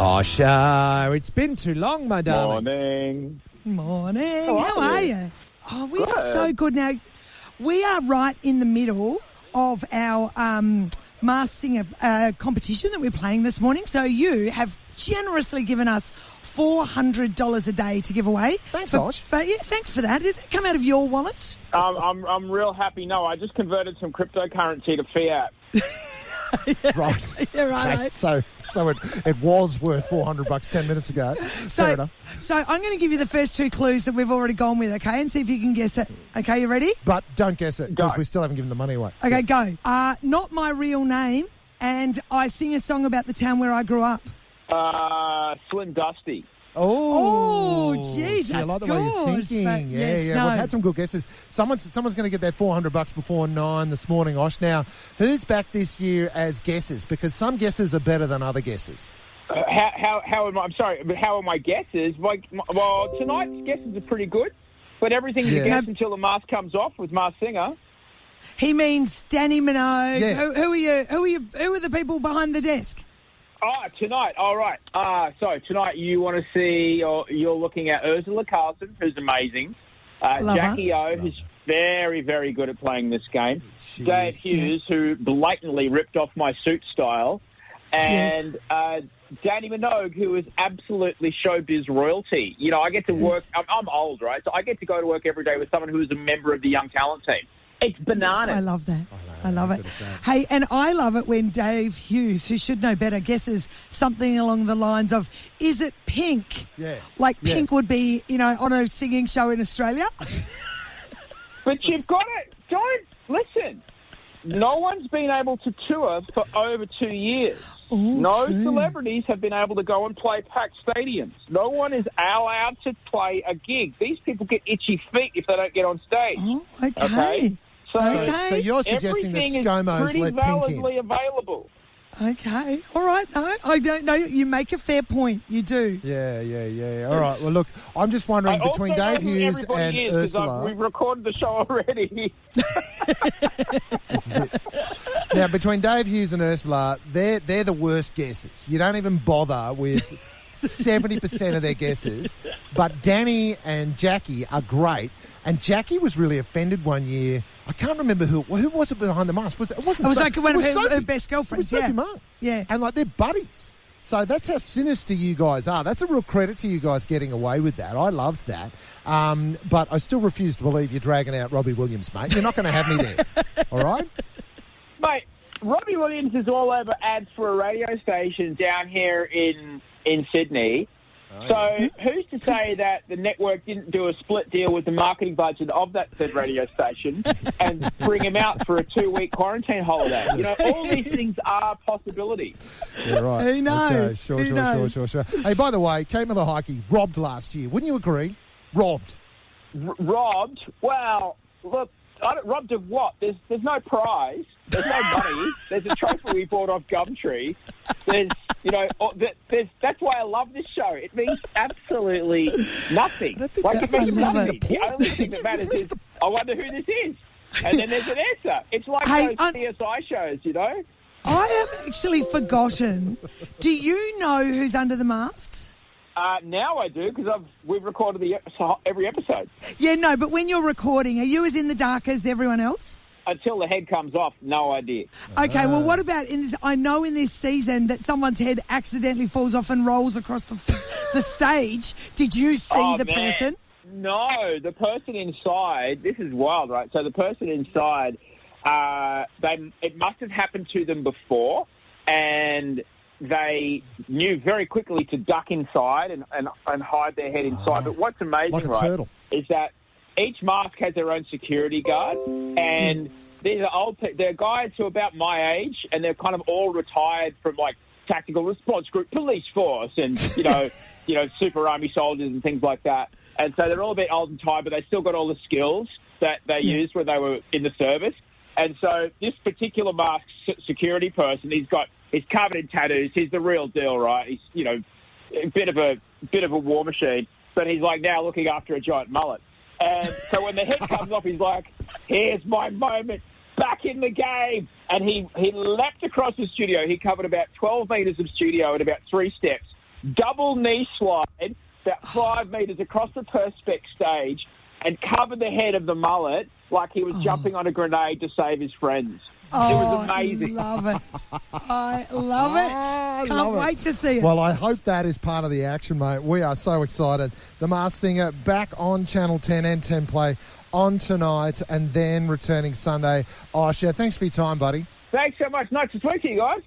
Osher, it's been too long, my darling. Morning. Morning. How How, are are you? you? Oh, we are so good now. We are right in the middle of our um, Masked Singer uh, competition that we're playing this morning. So you have generously given us four hundred dollars a day to give away. Thanks, for, Osh. for- yeah, thanks for that. Did it come out of your wallet? Um, I'm, I'm real happy. No, I just converted some cryptocurrency to fiat. Right. Yeah, right. Okay, so so it, it was worth 400 bucks 10 minutes ago. So, enough. so I'm going to give you the first two clues that we've already gone with, okay, and see if you can guess it. Okay, you ready? But don't guess it because we still haven't given the money away. Okay, go. Uh, not my real name, and I sing a song about the town where I grew up. Uh, Slim Dusty. Oh, Oh, jeez, gee, I that's like the way you're good. thinking. But yeah, yes, yeah. no. We've had some good guesses. Someone's someone's going to get their 400 bucks before nine this morning, Osh. Now, who's back this year as guesses? Because some guesses are better than other guesses. Uh, how, how, how am I, I'm sorry, but how are my guesses? My, my, well, tonight's guesses are pretty good, but everything's Yeah. a guess until the mask comes off with Mars Singer. He means Dannii Minogue. Yeah. Who, who are you? Who are you? Who are the people behind the desk? Ah, tonight. All right. Ah, so tonight you want to see, or you're looking at Urzila Carlson, who's amazing. Uh, Love her. Jackie O, who's very, very good at playing this game. She Dave is. Hughes, who blatantly ripped off my suit style. Yes. And uh, Dannii Minogue, who is absolutely showbiz royalty. You know, I get to work, Yes. I'm, I'm old, right? So I get to go to work every day with someone who is a member of the Young Talent Time. It's Yes, bananas. I love that. I love it. good is that? Hey, and I love it when Dave Hughes, who should know better, guesses something along the lines of, "Is it Pink?" Yeah. Like Yeah. Pink would be, you know, on a singing show in Australia. But you've got it. don't listen. No one's been able to tour for over two years. Oh, no true. celebrities have been able to go and play packed stadiums. No one is allowed to play a gig. These people get itchy feet if they don't get on stage. Oh, okay. Okay. So, Okay. So you're suggesting that everything ScoMo's is pretty let Pink in? validly available. Okay. All right. No, I don't know. You make a fair point. You do. Yeah, yeah, yeah. yeah. All right. Well, look, I'm just wondering I between also Dave Hughes everybody and is, 'cause I've- Urzila. We've recorded the show already. This is it. Now, between Dave Hughes and Urzila, they're they're the worst guesses. You don't even bother with seventy percent of their guesses. But Dannii and Jackie are great. And Jackie was really offended one year. I can't remember who who was it behind the mask. Was it? It wasn't. It was So- like one of was her- her Sophie. best It was girlfriends, Sophie yeah. Mark. Yeah. And like they're buddies. So that's how sinister you guys are. That's a real credit to you guys getting away with that. I loved that. Um, but I still refuse to believe you're dragging out Robbie Williams, mate. You're not going to have me there. All right? Mate, Robbie Williams is all over ads for a radio station down here in in Sydney. Oh, so who's to say that the network didn't do a split deal with the marketing budget of that said radio station and bring him out for a two week quarantine holiday? You know, all these things are possibilities. Yeah, right. Who knows? Okay, sure, Who sure, knows? sure, sure, sure. Hey, by the way, Kate Miller-Heidke robbed last year. Wouldn't you agree? Robbed. R- robbed? Well, look, I don't, robbed of what? There's there's no prize. There's no money. There's a trophy we bought off Gumtree. There's you know oh, that's why I love this show. It means absolutely nothing. I Like it means nothing. it. The only thing that matters is I wonder who this is, and then there's an answer. It's like Hey, those CSI shows, you know. I have actually forgotten. Do you know who's under the masks? Uh, now I do because I've we've recorded the every episode Yeah, no, but when you're recording, are you as in the dark as everyone else? Until the head comes off. No idea. Okay, Ah. well, what about in this? I know in this season that someone's head accidentally falls off and rolls across the, the stage. Did you see Oh, the man. person? No, the person inside. This is wild, right? So the person inside, uh, they it must have happened to them before, and they knew very quickly to duck inside and, and, and hide their head inside. But what's amazing, Like a right, turtle. is that each mask has their own security guard, and hmm. these are old. They're guys who are about my age, and they're kind of all retired from like tactical response group, police force, and you know, you know, super army soldiers and things like that. And so they're all a bit old and tired, but they still got all the skills that they Yeah. used when they were in the service. And so this particular mask security person, he's got he's covered in tattoos. He's the real deal, right? He's you know a bit of a bit of a war machine, but he's like now looking after a giant mullet. And so when the head comes off, he's like, "Here's my moment, back in the game." And he he leapt across the studio. He covered about twelve meters of studio in about three steps. double knee slide about five metres across the Perspex stage and covered the head of the mullet like he was oh. jumping on a grenade to save his friends. Oh, it was oh, amazing. I love it. I love it. I Can't love it. wait to see it. Well, I hope that is part of the action, mate. We are so excited. The Masked Singer back on Channel 10 and 10 Play on tonight and then returning Sunday. Oh, Osher, thanks for your time, buddy. Thanks so much. Nice to speak to you guys.